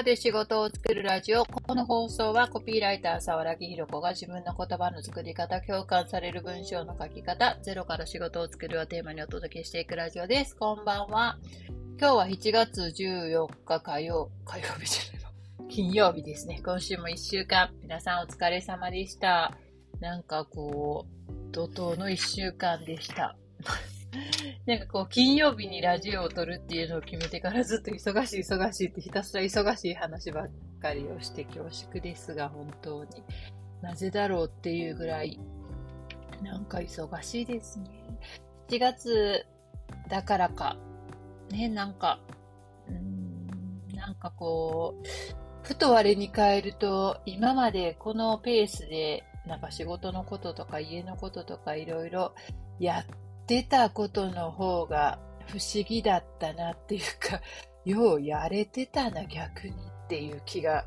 葉で仕事を作るラジオ。この放送はコピーライター沢木ひろ子が自分の言葉の作り方、共感される文章の書き方、ゼロから仕事を作るをテーマにお届けしていくラジオです。こんばんは。今日は7月14日火曜、火曜日じゃないの。金曜日ですね。今週も1週間、皆さんお疲れ様でした。なんかこう、怒涛の1週間でした。なんかこう、金曜日にラジオを撮るっていうのを決めてからずっと忙しい忙しいってひたすら忙しい話ばっかりをして恐縮ですが、本当に。なぜだろうっていうぐらい、なんか忙しいですね。7月だからか、ね、なんか、うん、なんかこう、ふと我に返ると、今までこのペースで、なんか仕事のこととか家のこととかいろいろやっってたことの方が不思議だったなっていうか、ようやれてたな逆にっていう気が、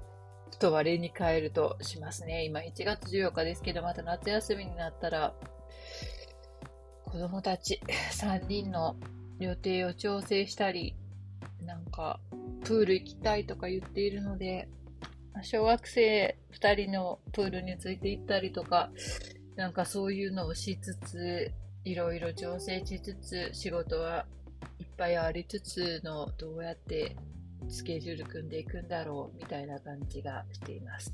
ふと我に返るとしますね。今1月14日ですけど、また夏休みになったら、子供たち 3人の予定を調整したり、なんか、プール行きたいとか言っているので、小学生2人のプールについて行ったりとか、なんかそういうのをしつつ、いろいろ調整しつつ、仕事はいっぱいありつつの、どうやってスケジュール組んでいくんだろう、みたいな感じがしています。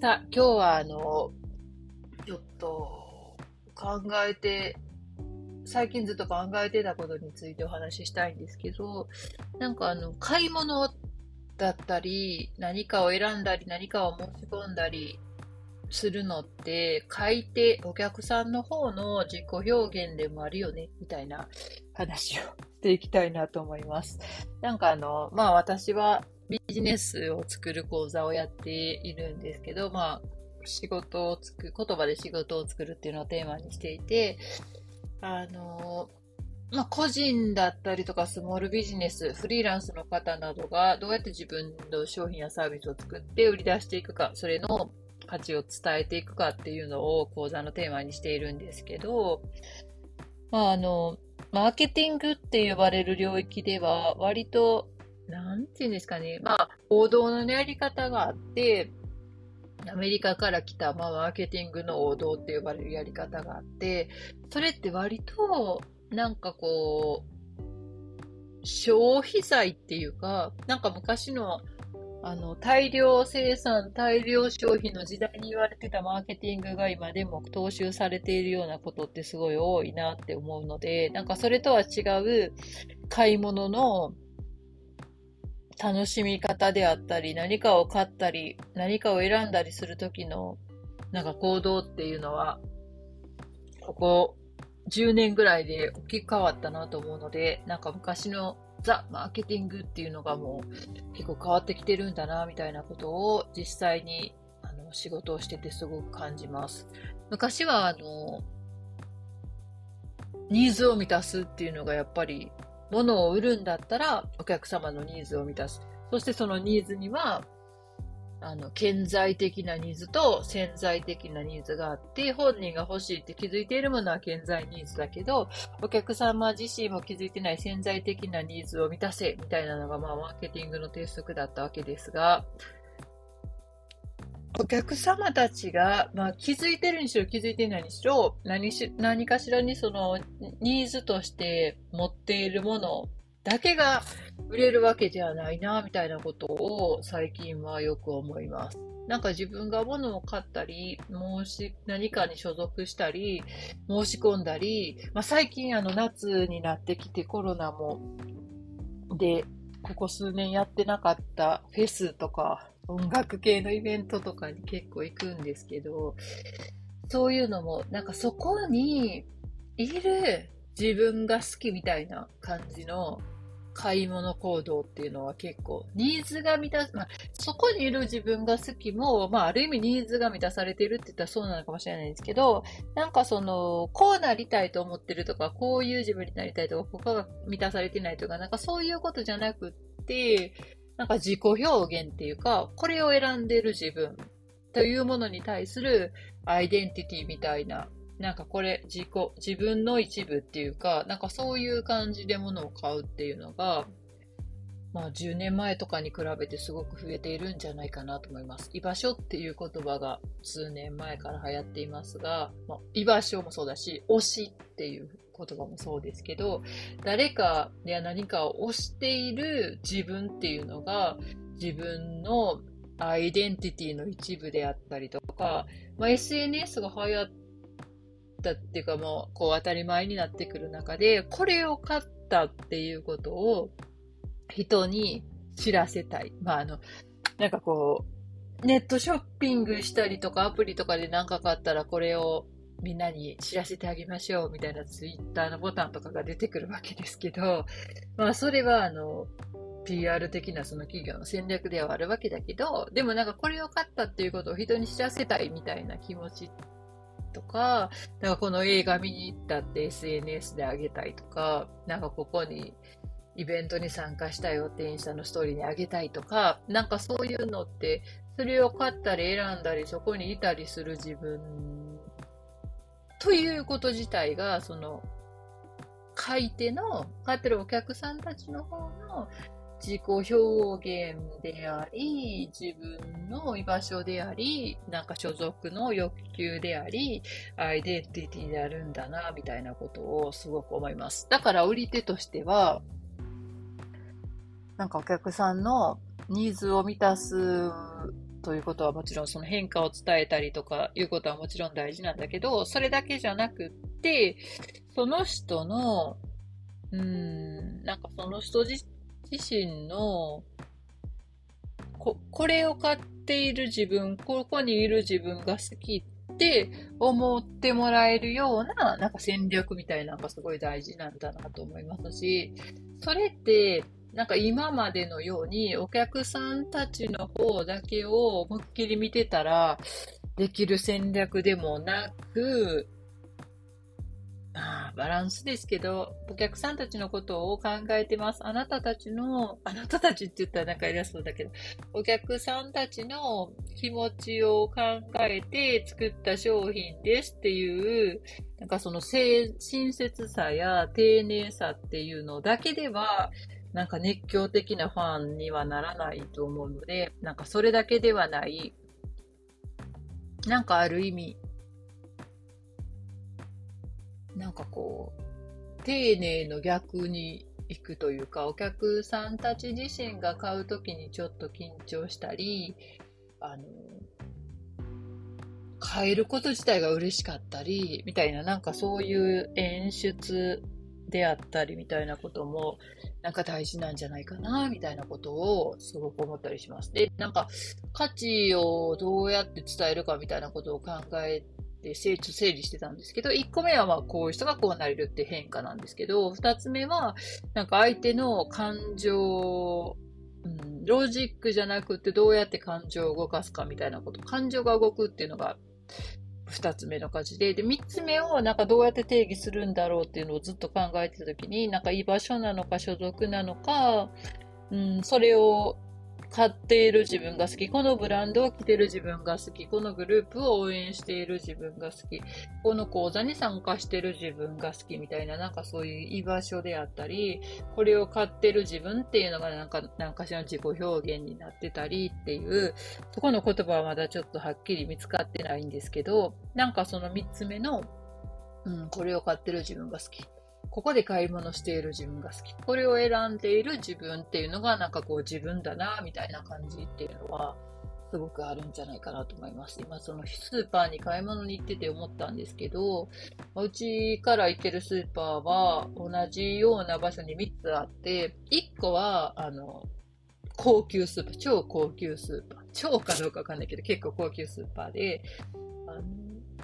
さあ、今日はあの、ちょっと考えて、最近ずっと考えてたことについてお話ししたいんですけど、なんかあの、買い物だったり、何かを選んだり、何かを申し込んだり、するのって、買い手、お客さんの方の自己表現でもあるよね、みたいな話をしていきたいなと思います。なんかあの、まあ私はビジネスを作る講座をやっているんですけど、まあ仕事をつく、言葉で仕事を作るっていうのをテーマにしていて、あの、まあ、個人だったりとかスモールビジネス、フリーランスの方などがどうやって自分の商品やサービスを作って売り出していくか、それの価値を伝えていくかっていうのを講座のテーマにしているんですけど、まああの、マーケティングって呼ばれる領域では割と、なんていうんですかね、まあ王道のやり方があって、アメリカから来た、まあ、マーケティングの王道って呼ばれるやり方があって、それって割と、なんかこう、消費財っていうか、なんか昔のあの、大量生産、大量消費の時代に言われてたマーケティングが今でも踏襲されているようなことってすごい多いなって思うので、なんかそれとは違う買い物の楽しみ方であったり、何かを買ったり、何かを選んだりするときのなんか行動っていうのは、ここ10年ぐらいで大きく変わったなと思うので、なんか昔のザ・マーケティングっていうのがもう結構変わってきてるんだな、みたいなことを実際にあの仕事をしててすごく感じます。昔はあの、ニーズを満たすっていうのがやっぱり、物を売るんだったらお客様のニーズを満たす。そしてそのニーズにはあの、顕在的なニーズと潜在的なニーズがあって、本人が欲しいって気づいているものは顕在ニーズだけど、お客様自身も気づいてない潜在的なニーズを満たせ、みたいなのが、まあ、マーケティングの鉄則だったわけですが、お客様たちが、まあ、気づいてるにしろ気づいてないにしろ、何し、何かしらにその、ニーズとして持っているものだけが売れるわけじゃないな、みたいなことを最近はよく思います。なんか自分が物を買ったり、申し、何かに所属したり、申し込んだり、まあ、最近あの夏になってきてコロナも、で、ここ数年やってなかったフェスとか、音楽系のイベントとかに結構行くんですけど、そういうのも、なんかそこにいる自分が好きみたいな感じの買い物行動っていうのは結構、ニーズが満たす、まあ、そこにいる自分が好きも、まあ、ある意味ニーズが満たされてるって言ったらそうなのかもしれないんですけど、なんかその、こうなりたいと思ってるとか、こういう自分になりたいとか、他が満たされてないとか、なんかそういうことじゃなくって、なんか自己表現っていうか、これを選んでる自分というものに対するアイデンティティみたいななんかこれ自己、自分の一部っていうか、なんかそういう感じで物を買うっていうのが、まあ10年前とかに比べてすごく増えているんじゃないかなと思います。居場所っていう言葉が数年前から流行っていますが、まあ、居場所もそうだし、推しっていう言葉もそうですけど、誰かや何かを推している自分っていうのが自分のアイデンティティの一部であったりとか、まあ、SNS が流行ったっていうかもうこう当たり前になってくる中で、これを買ったっていうことを人に知らせたい。まあ、あの、なんかこう、ネットショッピングしたりとかアプリとかで何か買ったらこれをみんなに知らせてあげましょうみたいなツイッターのボタンとかが出てくるわけですけど、まあそれはあの、PR 的なその企業の戦略ではあるわけだけど、でもなんかこれを買ったっていうことを人に知らせたいみたいな気持ちっとか、なんかこの映画見に行ったって SNS であげたいとか、なんかここにイベントに参加したよってインスタのストーリーにあげたいとか、なんかそういうのって、それを買ったり選んだり、そこにいたりする自分ということ自体が、その、買い手の、買ってるお客さんたちの方の自己表現であり、自分の居場所であり、なんか所属の欲求であり、アイデンティティであるんだな、みたいなことをすごく思います。だから売り手としては、なんかお客さんのニーズを満たすということはもちろんその変化を伝えたりとかいうことはもちろん大事なんだけど、それだけじゃなくって、その人の、うーん、なんかその人自自身の、こ、これを買っている自分、ここにいる自分が好きって思ってもらえるような、なんか戦略みたいなのがすごい大事なんだなと思いますし、それって、なんか今までのようにお客さんたちの方だけを思いっきり見てたらできる戦略でもなく、あバランスですけど、お客さんたちのことを考えてます。あなたたちの、あなたたちって言ったらなんか偉そうだけど、お客さんたちの気持ちを考えて作った商品ですっていう、なんかその親切さや丁寧さっていうのだけでは、なんか熱狂的なファンにはならないと思うので、なんかそれだけではない、なんかある意味、なんかこう、丁寧の逆に行くというか、お客さんたち自身が買うときにちょっと緊張したり、あの、買えること自体が嬉しかったり、みたいな、なんかそういう演出であったりみたいなことも、なんか大事なんじゃないかな、みたいなことをすごく思ったりします。で、なんか価値をどうやって伝えるかみたいなことを考えて整整理してたんですけど、1個目はまあこういう人がこうなれるって変化なんですけど、2つ目はなんか相手の感情、うん、ロジックじゃなくてどうやって感情を動かすかみたいなこと、感情が動くっていうのが二つ目の価値で、で、三つ目をなんかどうやって定義するんだろうっていうのをずっと考えてた時に、なんか居場所なのか所属なのか、うん、それを買っている自分が好き、このブランドを着てる自分が好き、このグループを応援している自分が好き、この講座に参加している自分が好きみたいな、なんかそういう居場所であったり、これを買ってる自分っていうのがなんか、なんかしらの自己表現になってたりっていう、そこの言葉はまだちょっとはっきり見つかってないんですけど、なんかその三つ目の、うん、これを買ってる自分が好き。ここで買い物している自分が好き。これを選んでいる自分っていうのがなんかこう自分だな、みたいな感じっていうのは、すごくあるんじゃないかなと思います。今、そのスーパーに買い物に行ってて思ったんですけど、うちから行ってるスーパーは同じような場所に3つあって、1個は、あの、高級スーパー、超高級スーパー。超かどうかわかんないけど、結構高級スーパーで、あの、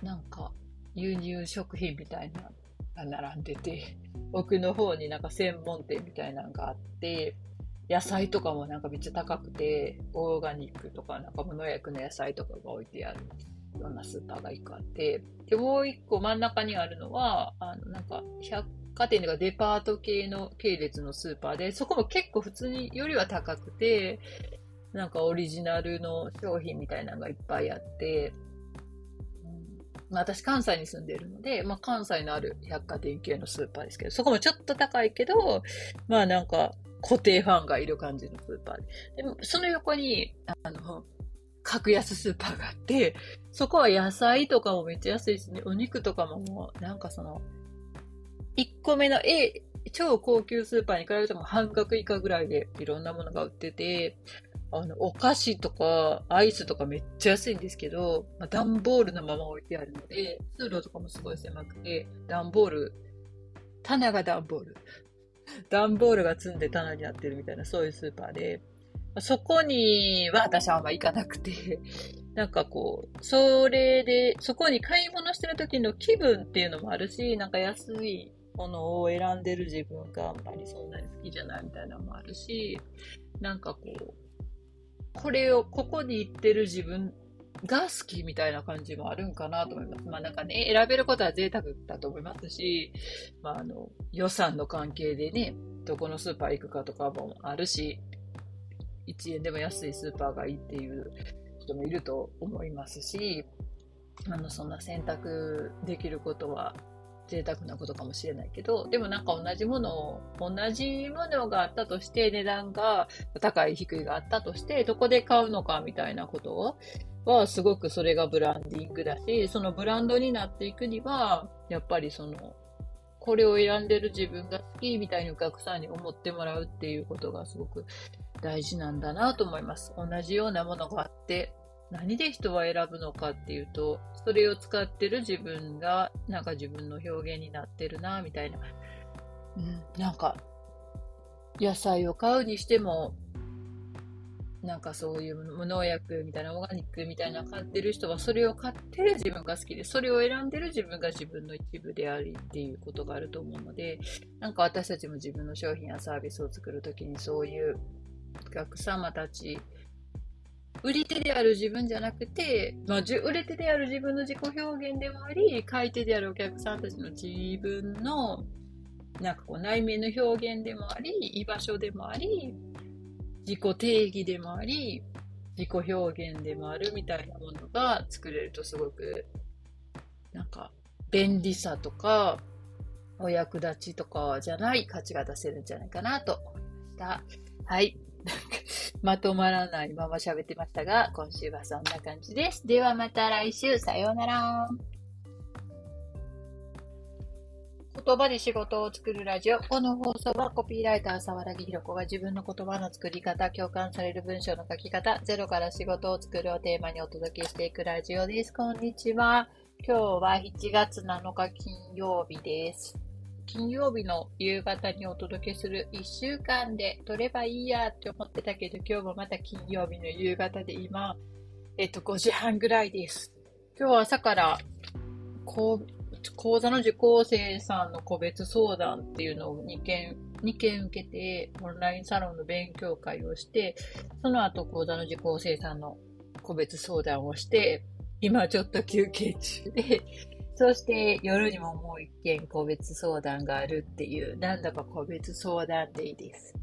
なんか、輸入食品みたいな並んでて、奥の方になんか専門店みたいなのがあって、野菜とかもなんかめっちゃ高くて、オーガニックとかなんか無農薬の野菜とかが置いてあるようなスーパーが一個あって、で、もう一個真ん中にあるのは、あの、なんか百貨店とかデパート系の系列のスーパーで、そこも結構普通によりは高くて、なんかオリジナルの商品みたいなのがいっぱいあって、まあ、私関西に住んでいるので、まあ、関西のある百貨店系のスーパーですけど、そこもちょっと高いけど、まあなんか、固定ファンがいる感じのスーパーで。でも、その横に、あの、格安スーパーがあって、そこは野菜とかもめっちゃ安いしね、お肉とかももう、なんかその、1個目の A、超高級スーパーに比べても半額以下ぐらいでいろんなものが売ってて、あの、お菓子とかアイスとかめっちゃ安いんですけど、まあ、段ボールのまま置いてあるので、通路とかもすごい狭くて、段ボール、棚が段ボール。段ボールが積んで棚になってるみたいな、そういうスーパーで、そこには私はあんま行かなくて、なんかこう、それで、そこに買い物してる時の気分っていうのもあるし、なんか安いものを選んでる自分があんまりそんなに好きじゃないみたいなのもあるし、なんかこう、これを、ここに行ってる自分が好きみたいな感じもあるんかなと思います。まあなんかね、選べることは贅沢だと思いますし、まああの、予算の関係でね、どこのスーパー行くかとかもあるし、1円でも安いスーパーがいいっていう人もいると思いますし、あの、そんな選択できることは贅沢なことかもしれないけど、でもなんか同じものを、同じものがあったとして、値段が高い低いがあったとして、どこで買うのかみたいなことは、すごくそれがブランディングだし、そのブランドになっていくには、やっぱりその、これを選んでる自分が好きみたいにお客さんに思ってもらうっていうことがすごく大事なんだなと思います。同じようなものがあって、何で人は選ぶのかっていうと、それを使ってる自分が、なんか自分の表現になってるな、みたいな。うん、なんか、野菜を買うにしても、なんかそういう無農薬みたいなオーガニックみたいな買ってる人はそれを買ってる自分が好きで、それを選んでる自分が自分の一部でありっていうことがあると思うので、なんか私たちも自分の商品やサービスを作るときにそういうお客様たち売り手である自分じゃなくて、まあ、売れ手である自分の自己表現でもあり、買い手であるお客さんたちの自分の、なんかこう内面の表現でもあり、居場所でもあり、自己定義でもあり、自己表現でもあるみたいなものが作れるとすごく、なんか、便利さとか、お役立ちとかじゃない価値が出せるんじゃないかなと思いました。はい。まとまらないまま喋ってましたが、今週はそんな感じです。ではまた来週、さようなら。言葉で仕事を作るラジオ。この放送はコピーライター沢良ひろ子が自分の言葉の作り方、共感される文章の書き方、ゼロから仕事を作るをテーマにお届けしていくラジオです。こんにちは。今日は7月7日金曜日です。金曜日の夕方にお届けする1週間で撮ればいいやって思ってたけど、今日もまた金曜日の夕方で今、えっと、5時半ぐらいです。今日朝から、講座の受講生さんの個別相談っていうのを2件、2件受けて、オンラインサロンの勉強会をして、その後講座の受講生さんの個別相談をして、今ちょっと休憩中で、そして夜にももう一件個別相談があるっていう、なんだか個別相談でいいです。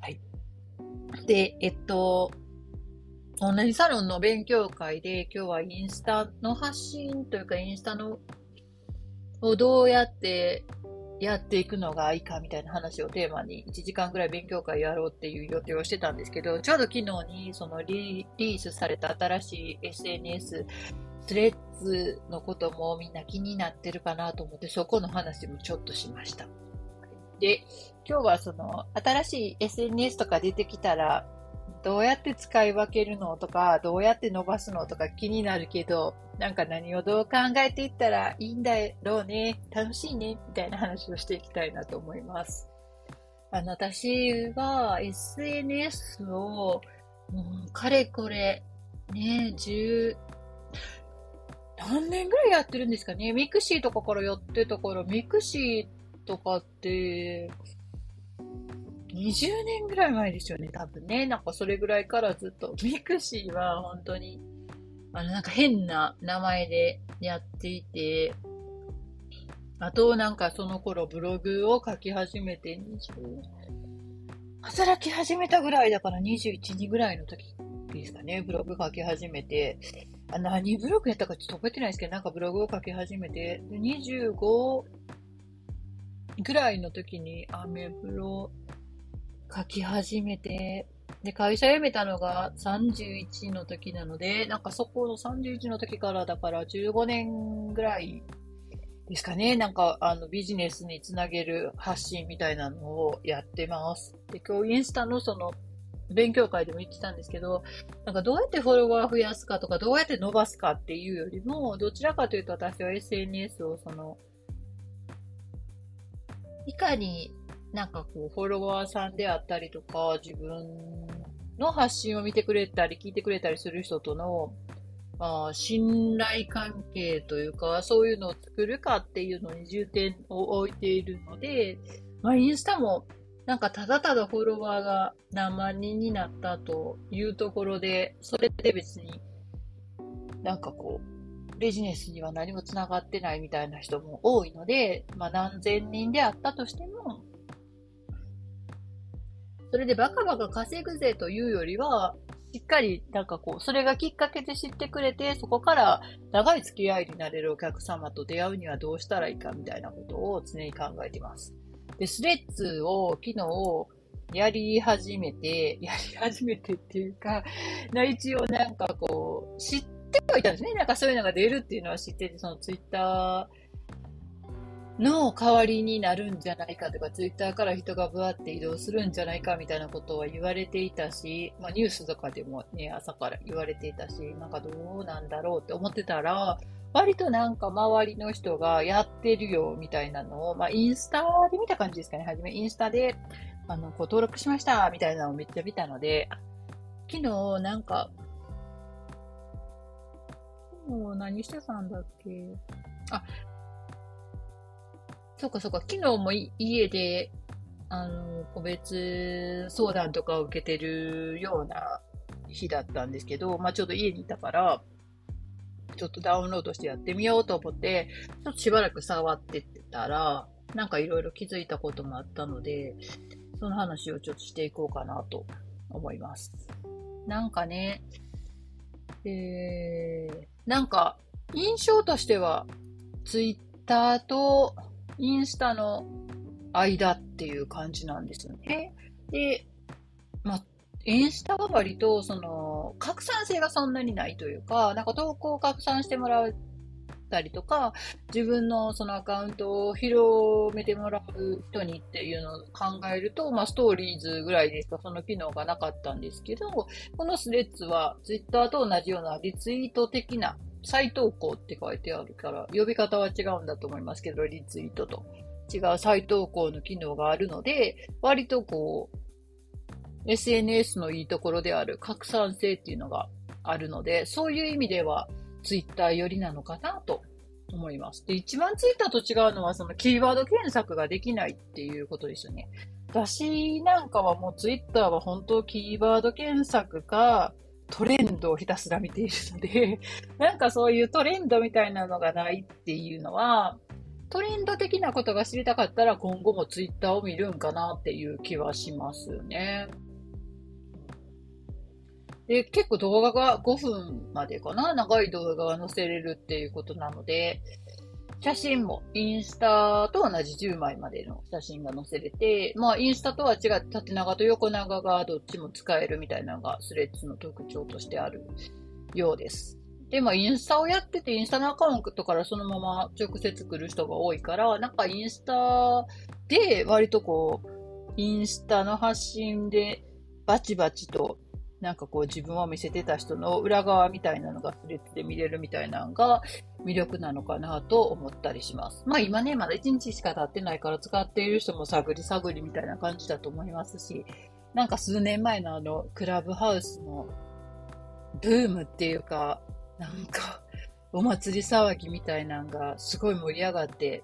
はい。で、えっと、オンラインサロンの勉強会で今日はインスタの発信というかインスタのをどうやってやっていくのがいいかみたいな話をテーマに1時間ぐらい勉強会やろうっていう予定をしてたんですけど、ちょうど昨日にそのリリースされた新しい SNS スレッズのこともみんな気になってるかなと思って、そこの話もちょっとしました。で、今日はその、新しい SNS とか出てきたら、どうやって使い分けるのとか、どうやって伸ばすのとか気になるけど、なんか何をどう考えていったらいいんだろうね、楽しいね、みたいな話をしていきたいなと思います。あの、私は SNS を、もう、かれこれ、ね、10、何年ぐらいやってるんですかね？ミクシーとかからやってたから、ミクシーとかって、20年ぐらい前ですよね、多分ね。なんかそれぐらいからずっと。ミクシーは本当に、あの、なんか変な名前でやっていて、あとなんかその頃ブログを書き始めて20、働き始めたぐらいだから21、2ぐらいの時ですかね、ブログ書き始めて、何ブログやったかちょっと覚えてないですけど、なんかブログを書き始めて、25ぐらいの時にアメブロ書き始めて、で、会社辞めたのが31の時なので、なんかそこの31の時からだから15年ぐらいですかね。なんか、あの、ビジネスにつなげる発信みたいなのをやってます。で、今日インスタのその、勉強会でも言ってたんですけど、なんかどうやってフォロワー増やすかとか、どうやって伸ばすかっていうよりも、どちらかというと私は SNS をその、いかになんかこう、フォロワーさんであったりとか、自分の発信を見てくれたり、聞いてくれたりする人との、あ、信頼関係というか、そういうのを作るかっていうのに重点を置いているので、まあ、インスタも、なんかただただフォロワーが何万人になったというところで、それで別になんかこう、ビジネスには何も繋がってないみたいな人も多いので、まあ何千人であったとしても、それでバカバカ稼ぐぜというよりは、しっかり、なんかこう、それがきっかけで知ってくれて、そこから長い付き合いになれるお客様と出会うにはどうしたらいいかみたいなことを常に考えています。で、スレッズを昨日やり始めて、やり始めてっていうか、一応なんかこう、知ってはいたんですね。なんかそういうのが出るっていうのは知ってて、そのツイッター、の代わりになるんじゃないかとか、ツイッターから人がブワって移動するんじゃないかみたいなことは言われていたし、まあニュースとかでもね、朝から言われていたし、なんかどうなんだろうって思ってたら、割となんか周りの人がやってるよみたいなのを、まあインスタで見た感じですかね、はじめインスタで、あの、こう登録しましたみたいなのをめっちゃ見たので、昨日なんか、もう何してたんだっけ？あ、そうかそうか、昨日も家で、あの、個別相談とかを受けてるような日だったんですけど、まあちょうど家にいたから、ちょっとダウンロードしてやってみようと思って、ちょっとしばらく触ってってたら、なんかいろいろ気づいたこともあったので、その話をちょっとしていこうかなと思います。なんかね、えー、なんか印象としては、ツイッターとインスタの間っていう感じなんですよね。で、まあ、インスタは割と、その、拡散性がそんなにないというか、なんか投稿を拡散してもらったりとか、自分のそのアカウントを広めてもらう人にっていうのを考えると、まあ、ストーリーズぐらいでしかその機能がなかったんですけど、このスレッズは Twitter と同じようなリツイート的な再投稿って書いてあるから、呼び方は違うんだと思いますけど、リツイートと。違う再投稿の機能があるので、割とこう、SNS のいいところである拡散性っていうのがあるので、そういう意味では Twitter 寄りなのかなと思います。で、一番 Twitter と違うのは、そのキーワード検索ができないっていうことですよね。私なんかはもう Twitter は本当キーワード検索か、トレンドをひたすら見ているので、なんかそういうトレンドみたいなのがないっていうのは、トレンド的なことが知りたかったら今後もツイッターを見るんかなっていう気はしますね。で、結構動画が5分までかな長い動画が載せれるっていうことなので、写真もインスタと同じ10枚までの写真が載せれて、まあインスタとは違って縦長と横長がどっちも使えるみたいなのがスレッズの特徴としてあるようです。で、まあインスタをやっててインスタのアカウントからそのまま直接来る人が多いから、なんかインスタで割とこう、インスタの発信でバチバチとなんかこう自分を見せてた人の裏側みたいなのがスレッズで見れるみたいなのが魅力なのかなと思ったりします。まあ今ね、まだ1日しか経ってないから使っている人も探り探りみたいな感じだと思いますし、なんか数年前のあのクラブハウスのブームっていうか、なんかお祭り騒ぎみたいなのがすごい盛り上がって、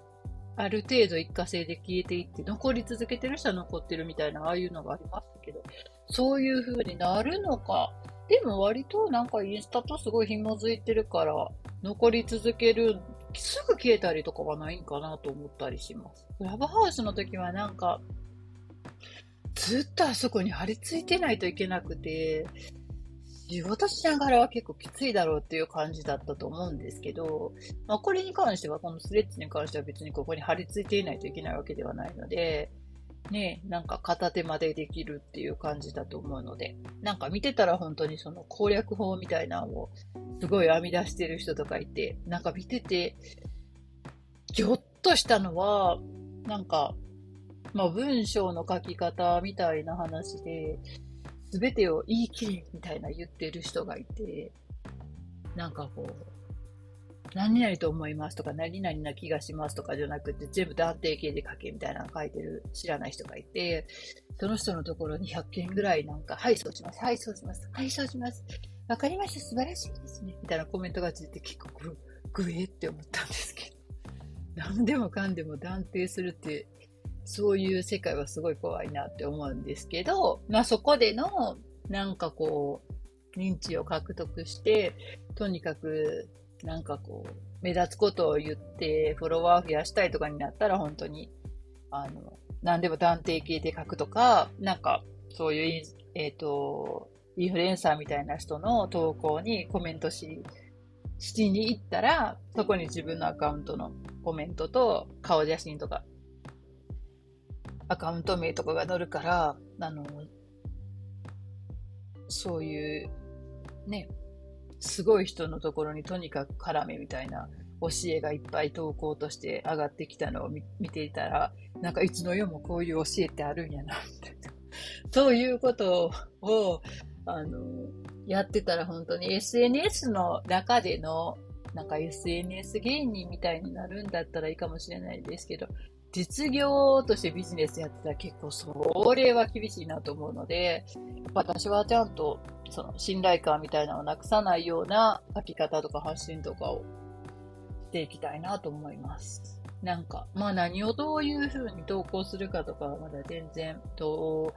ある程度一過性で消えていって、残り続けてる人は残ってるみたいな、ああいうのがありましたけど、そういう風になるのか。でも割となんかインスタとすごい紐づいてるから、残り続ける、すぐ消えたりとかはないんかなと思ったりします。ラブハウスの時はなんか、ずっとあそこに張り付いてないといけなくて、仕事しながらは結構きついだろうっていう感じだったと思うんですけど、まあこれに関しては、このスレッズに関しては別にここに張り付いていないといけないわけではないので、ね、なんか片手までできるっていう感じだと思うので、なんか見てたら本当にその攻略法みたいなのをすごい編み出してる人とかいて、なんか見てて、ぎょっとしたのは、なんか、まあ文章の書き方みたいな話で、すべてを言い切れみたいな言ってる人がいて、なんかこう、何々と思いますとか、何々な気がしますとかじゃなくて、全部断定形で書けみたいなの書いてる知らない人がいて、その人のところに100件ぐらいなんか、はい、そうします。はい、そうします。はい、そうします。わかりました。素晴らしいですね。みたいなコメントがついて結構グ、グエって思ったんですけど。何でもかんでも断定するって、そういう世界はすごい怖いなって思うんですけど、まあそこでの、なんかこう、認知を獲得して、とにかくなんかこう、目立つことを言って、フォロワー増やしたいとかになったら、本当に、あの、何でも断定形で書くとか、なんか、そういう、えっ、ー、と、インフルエンサーみたいな人の投稿にコメントし、しに行ったら、そこに自分のアカウントのコメントと顔写真とか、アカウント名とかが載るから、あの、そういう、ね、すごい人のところにとにかく絡めみたいな教えがいっぱい投稿として上がってきたのを見ていたら、なんかいつの世もこういう教えってあるんやな、みたいな。そういうことを、あの、やってたら本当に SNS の中での、なんか SNS 芸人みたいになるんだったらいいかもしれないですけど、実業としてビジネスやってたら結構それは厳しいなと思うので、やっぱ私はちゃんとその信頼感みたいなのをなくさないような書き方とか発信とかをしていきたいなと思います。なんか、まあ何をどういう風に投稿するかとかはまだ全然どう、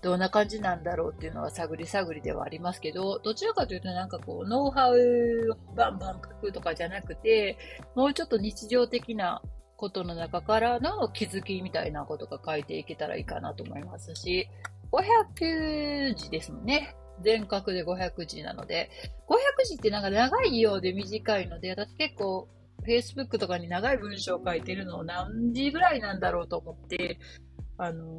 どんな感じなんだろうっていうのは探り探りではありますけど、どちらかというとなんかこう、ノウハウバンバン書くとかじゃなくて、もうちょっと日常的なことの中からの気づきみたいなことが書いていけたらいいかなと思いますし、500字ですもんね。全角で500字なので、500字ってなんか長いようで短いので、私結構 Facebook とかに長い文章を書いてるのを何字ぐらいなんだろうと思って、あの、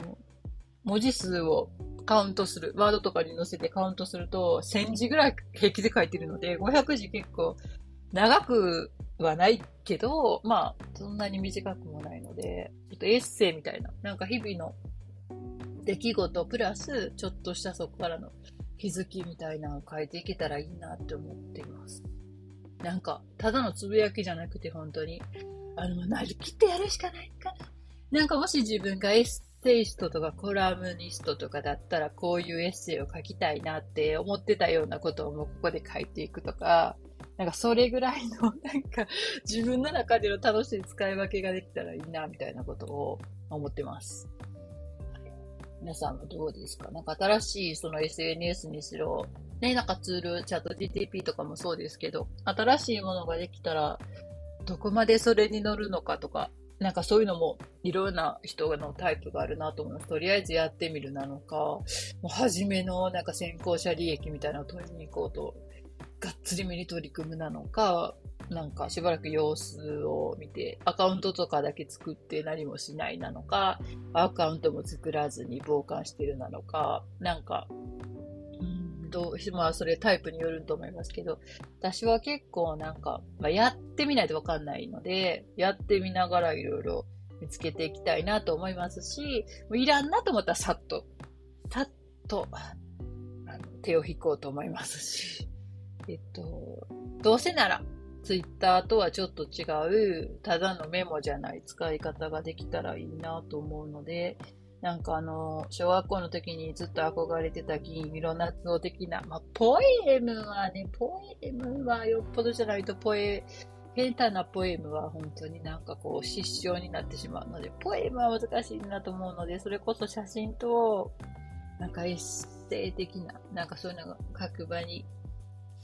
文字数をカウントする、ワードとかに載せてカウントすると、1000字ぐらい平気で書いてるので、500字結構長くはないけど、まあ、そんなに短くもないので、ちょっとエッセイみたいな、なんか日々の出来事プラス、ちょっとしたそこからの気づきみたいなのを変えていけたらいいなって思っています。なんか、ただのつぶやきじゃなくて本当に、あの、なりきってやるしかないかな。なんかもし自分がエッセイストとかコラムニストとかだったらこういうエッセイを書きたいなって思ってたようなことをもうここで書いていくとか、なんかそれぐらいの、なんか自分の中での楽しい使い分けができたらいいな、みたいなことを思ってます。皆さんはどうですか？なんか新しいその SNS にしろ、ね、なんかツール、チャット GTP とかもそうですけど、新しいものができたら、どこまでそれに乗るのかとか、なんかそういうのもいろんな人のタイプがあるなと思います。とりあえずやってみるなのか、もう初めのなんか先行者利益みたいなのを取りに行こうとがっつりめに取り組むなのか、なんかしばらく様子を見て、アカウントとかだけ作って何もしないなのか、アカウントも作らずに傍観してるなのか、なんか、うん、どう、まあそれタイプによると思いますけど、私は結構なんか、まあ、やってみないとわかんないので、やってみながらいろいろ見つけていきたいなと思いますし、もういらんなと思ったらさっと、さっと、手を引こうと思いますし、えっと、どうせなら、ツイッターとはちょっと違う、ただのメモじゃない使い方ができたらいいなと思うので、なんかあの、小学校の時にずっと憧れてた銀色夏男的な、まあ、ポエムはね、ポエムはよっぽどじゃないとポエ、変態なポエムは本当になんかこう失笑になってしまうので、ポエムは難しいなと思うので、それこそ写真と、なんかエッセイ的な、なんかそういうのが書く場に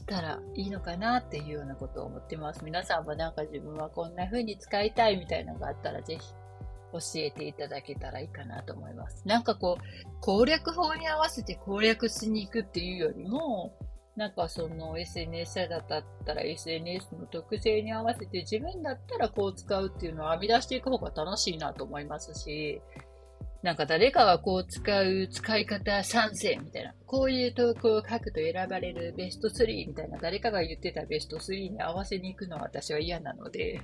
たらいいのかなっていうようなことを思ってます。皆さんもなんか自分はこんな風に使いたいみたいなのがあったらぜひ教えていただけたらいいかなと思います。なんかこう、攻略法に合わせて攻略しに行くっていうよりも、なんかその SNS だったら SNS の特性に合わせて自分だったらこう使うっていうのを編み出していく方が楽しいなと思いますし、なんか誰かがこう使う使い方賛成みたいな、こういう投稿を書くと選ばれるベスト3みたいな、誰かが言ってたベスト3に合わせに行くのは私は嫌なので、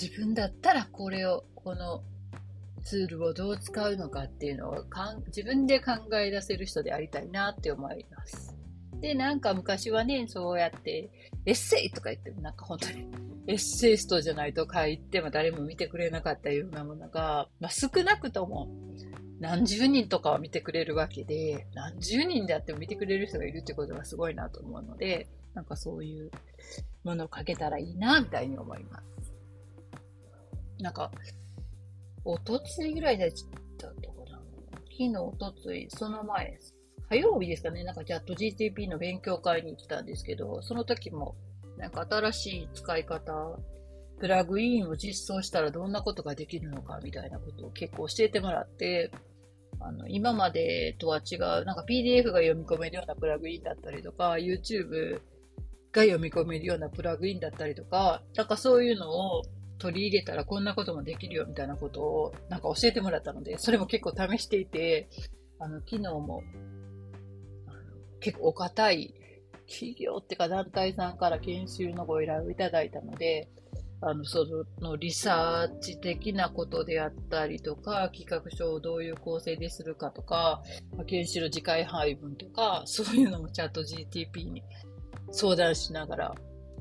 自分だったらこれを、このツールをどう使うのかっていうのをかん自分で考え出せる人でありたいなって思います。で、なんか昔はね、そうやってエッセイとか言ってもなんか本当にエッセイストじゃないと書いても誰も見てくれなかったようなものが、まあ、少なくとも何十人とかは見てくれるわけで、何十人であっても見てくれる人がいるってことがすごいなと思うので、なんかそういうものを書けたらいいな、みたいに思います。なんか、おとついぐらいでちったとこな。昨日、おとつい、その前、火曜日ですかね、なんかチャット GTP の勉強会に行ったんですけど、その時もなんか新しい使い方、プラグインを実装したらどんなことができるのかみたいなことを結構教えてもらって、あの、今までとは違う、なんか PDF が読み込めるようなプラグインだったりとか、YouTube が読み込めるようなプラグインだったりとか、なんかそういうのを取り入れたらこんなこともできるよみたいなことをなんか教えてもらったので、それも結構試していて、あの、昨日も、結構お堅い企業っていうか団体さんから研修のご依頼をいただいたので、あの、そのリサーチ的なことであったりとか、企画書をどういう構成でするかとか、研修の次回配分とか、そういうのもチャット GTP に相談しながら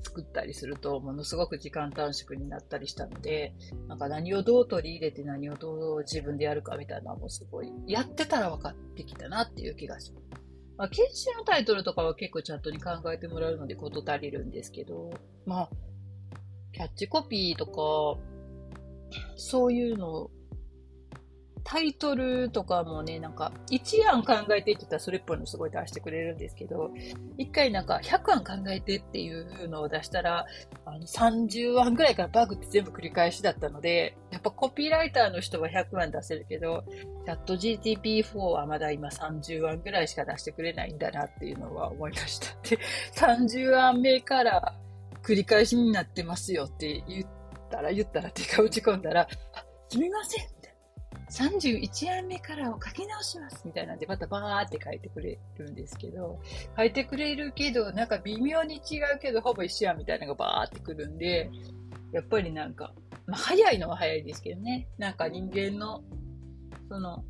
作ったりすると、ものすごく時間短縮になったりしたので、なんか何をどう取り入れて何をどう自分でやるかみたいなのもすごい、やってたら分かってきたなっていう気がします。まあ、研修のタイトルとかは結構チャットに考えてもらうので事足りるんですけど、まあ、キャッチコピーとか、そういうのタイトルとかもね、なんか、1案考えてって言ったらそれっぽいのすごい出してくれるんですけど、一回なんか100案考えてっていうのを出したら、あの30案ぐらいからバグって全部繰り返しだったので、やっぱコピーライターの人は100案出せるけど、チャット GTP4 はまだ今30案ぐらいしか出してくれないんだなっていうのは思いました。で、30案目から繰り返しになってますよって言ったら、言ったらっていうか打ち込んだら、すみません31案目からを書き直しますみたいなんで、またバーって書いてくれるんですけど、書いてくれるけど、なんか微妙に違うけど、ほぼ一緒やみたいなのがバーってくるんで、やっぱりなんか、まあ、早いのは早いですけどね。なんか人間の、その、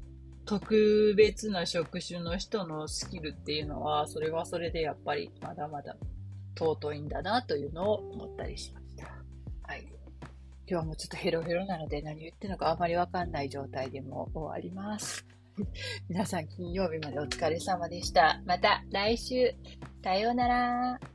特別な職種の人のスキルっていうのは、それはそれでやっぱりまだまだ尊いんだなというのを思ったりしました。はい。今日はもうちょっとヘロヘロなので何言ってるのかあまりわかんない状態でも終わります。皆さん金曜日までお疲れ様でした。また来週、さようなら。